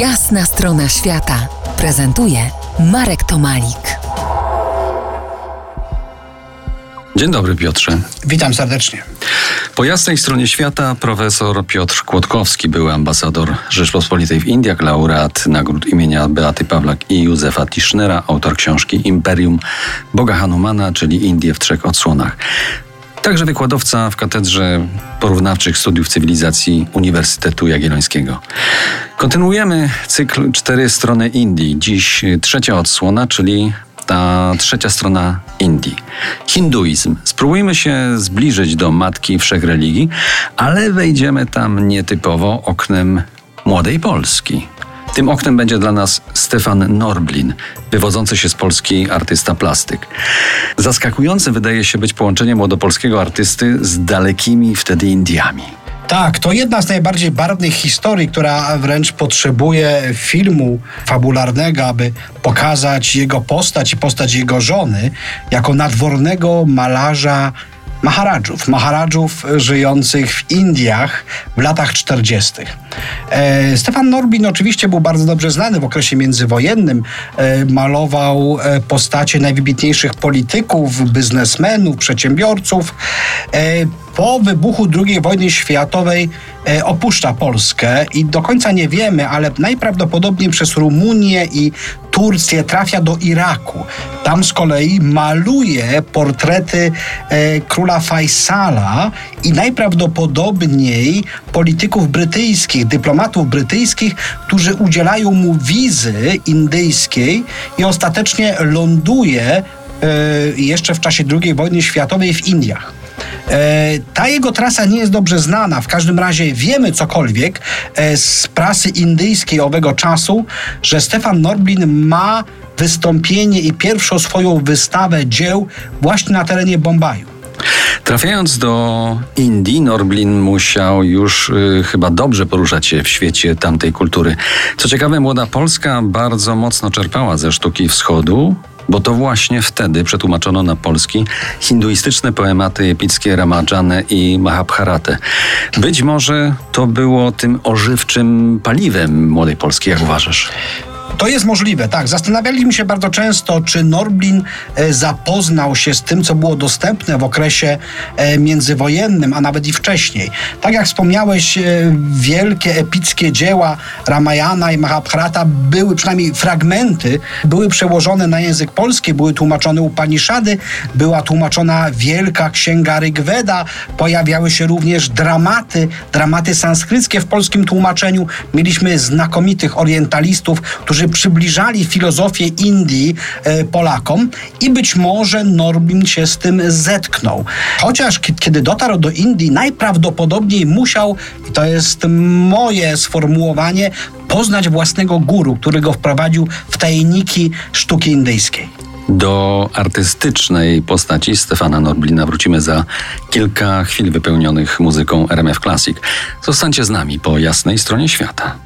Jasna strona świata prezentuje Marek Tomalik. Dzień dobry, Piotrze. Witam serdecznie. Po jasnej stronie świata profesor Piotr Kłodkowski, były ambasador Rzeczpospolitej w Indiach, laureat nagród imienia Beaty Pawlak i Józefa Tischnera, autor książki Imperium Boga Hanumana, czyli Indie w trzech odsłonach. Także wykładowca w Katedrze Porównawczych Studiów Cywilizacji Uniwersytetu Jagiellońskiego. Kontynuujemy cykl Cztery Strony Indii. Dziś trzecia odsłona, czyli ta trzecia strona Indii. Hinduizm. Spróbujmy się zbliżyć do matki wszech religii, ale wejdziemy tam nietypowo oknem młodej Polski. Tym oknem będzie dla nas Stefan Norblin, wywodzący się z Polski artysta plastyk. Zaskakujące wydaje się być połączenie młodopolskiego artysty z dalekimi wtedy Indiami. Tak, to jedna z najbardziej barwnych historii, która wręcz potrzebuje filmu fabularnego, aby pokazać jego postać i postać jego żony jako nadwornego malarza Maharadżów, Maharadżów żyjących w Indiach w latach 40. E, Stefan Norbin oczywiście był bardzo dobrze znany w okresie międzywojennym. E, malował e, postacie najwybitniejszych polityków, biznesmenów, przedsiębiorców. E, po wybuchu II wojny światowej e, opuszcza Polskę i do końca nie wiemy, ale najprawdopodobniej przez Rumunię i Turcję trafia do Iraku. Tam z kolei maluje portrety e, króla Faisala i najprawdopodobniej polityków brytyjskich, dyplomatów brytyjskich, którzy udzielają mu wizy indyjskiej i ostatecznie ląduje e, jeszcze w czasie II wojny światowej w Indiach. E, ta jego trasa nie jest dobrze znana. W każdym razie wiemy cokolwiek e, z prasy indyjskiej owego czasu, że Stefan Norblin ma wystąpienie i pierwszą swoją wystawę dzieł właśnie na terenie Bombaju. Trafiając do Indii, Norblin musiał już y, chyba dobrze poruszać się w świecie tamtej kultury. Co ciekawe, młoda Polska bardzo mocno czerpała ze sztuki wschodu, bo to właśnie wtedy przetłumaczono na polski hinduistyczne poematy epickie Ramajane i Mahabharatę. Być może to było tym ożywczym paliwem młodej Polski, jak uważasz? To jest możliwe, tak. Zastanawialiśmy się bardzo często, czy Norblin e, zapoznał się z tym, co było dostępne w okresie e, międzywojennym, a nawet i wcześniej. Tak jak wspomniałeś, e, wielkie epickie dzieła Ramayana i Mahabharata były, przynajmniej fragmenty, były przełożone na język polski, były tłumaczone Upanishady, była tłumaczona Wielka Księga Rigveda, pojawiały się również dramaty, dramaty sanskryckie w polskim tłumaczeniu. Mieliśmy znakomitych orientalistów, którzy przybliżali filozofię Indii e, Polakom i być może Norbin się z tym zetknął. Chociaż kiedy dotarł do Indii, najprawdopodobniej musiał, i to jest moje sformułowanie, poznać własnego guru, który go wprowadził w tajniki sztuki indyjskiej. Do artystycznej postaci Stefana Norblina wrócimy za kilka chwil wypełnionych muzyką RMF Classic. Zostańcie z nami po jasnej stronie świata.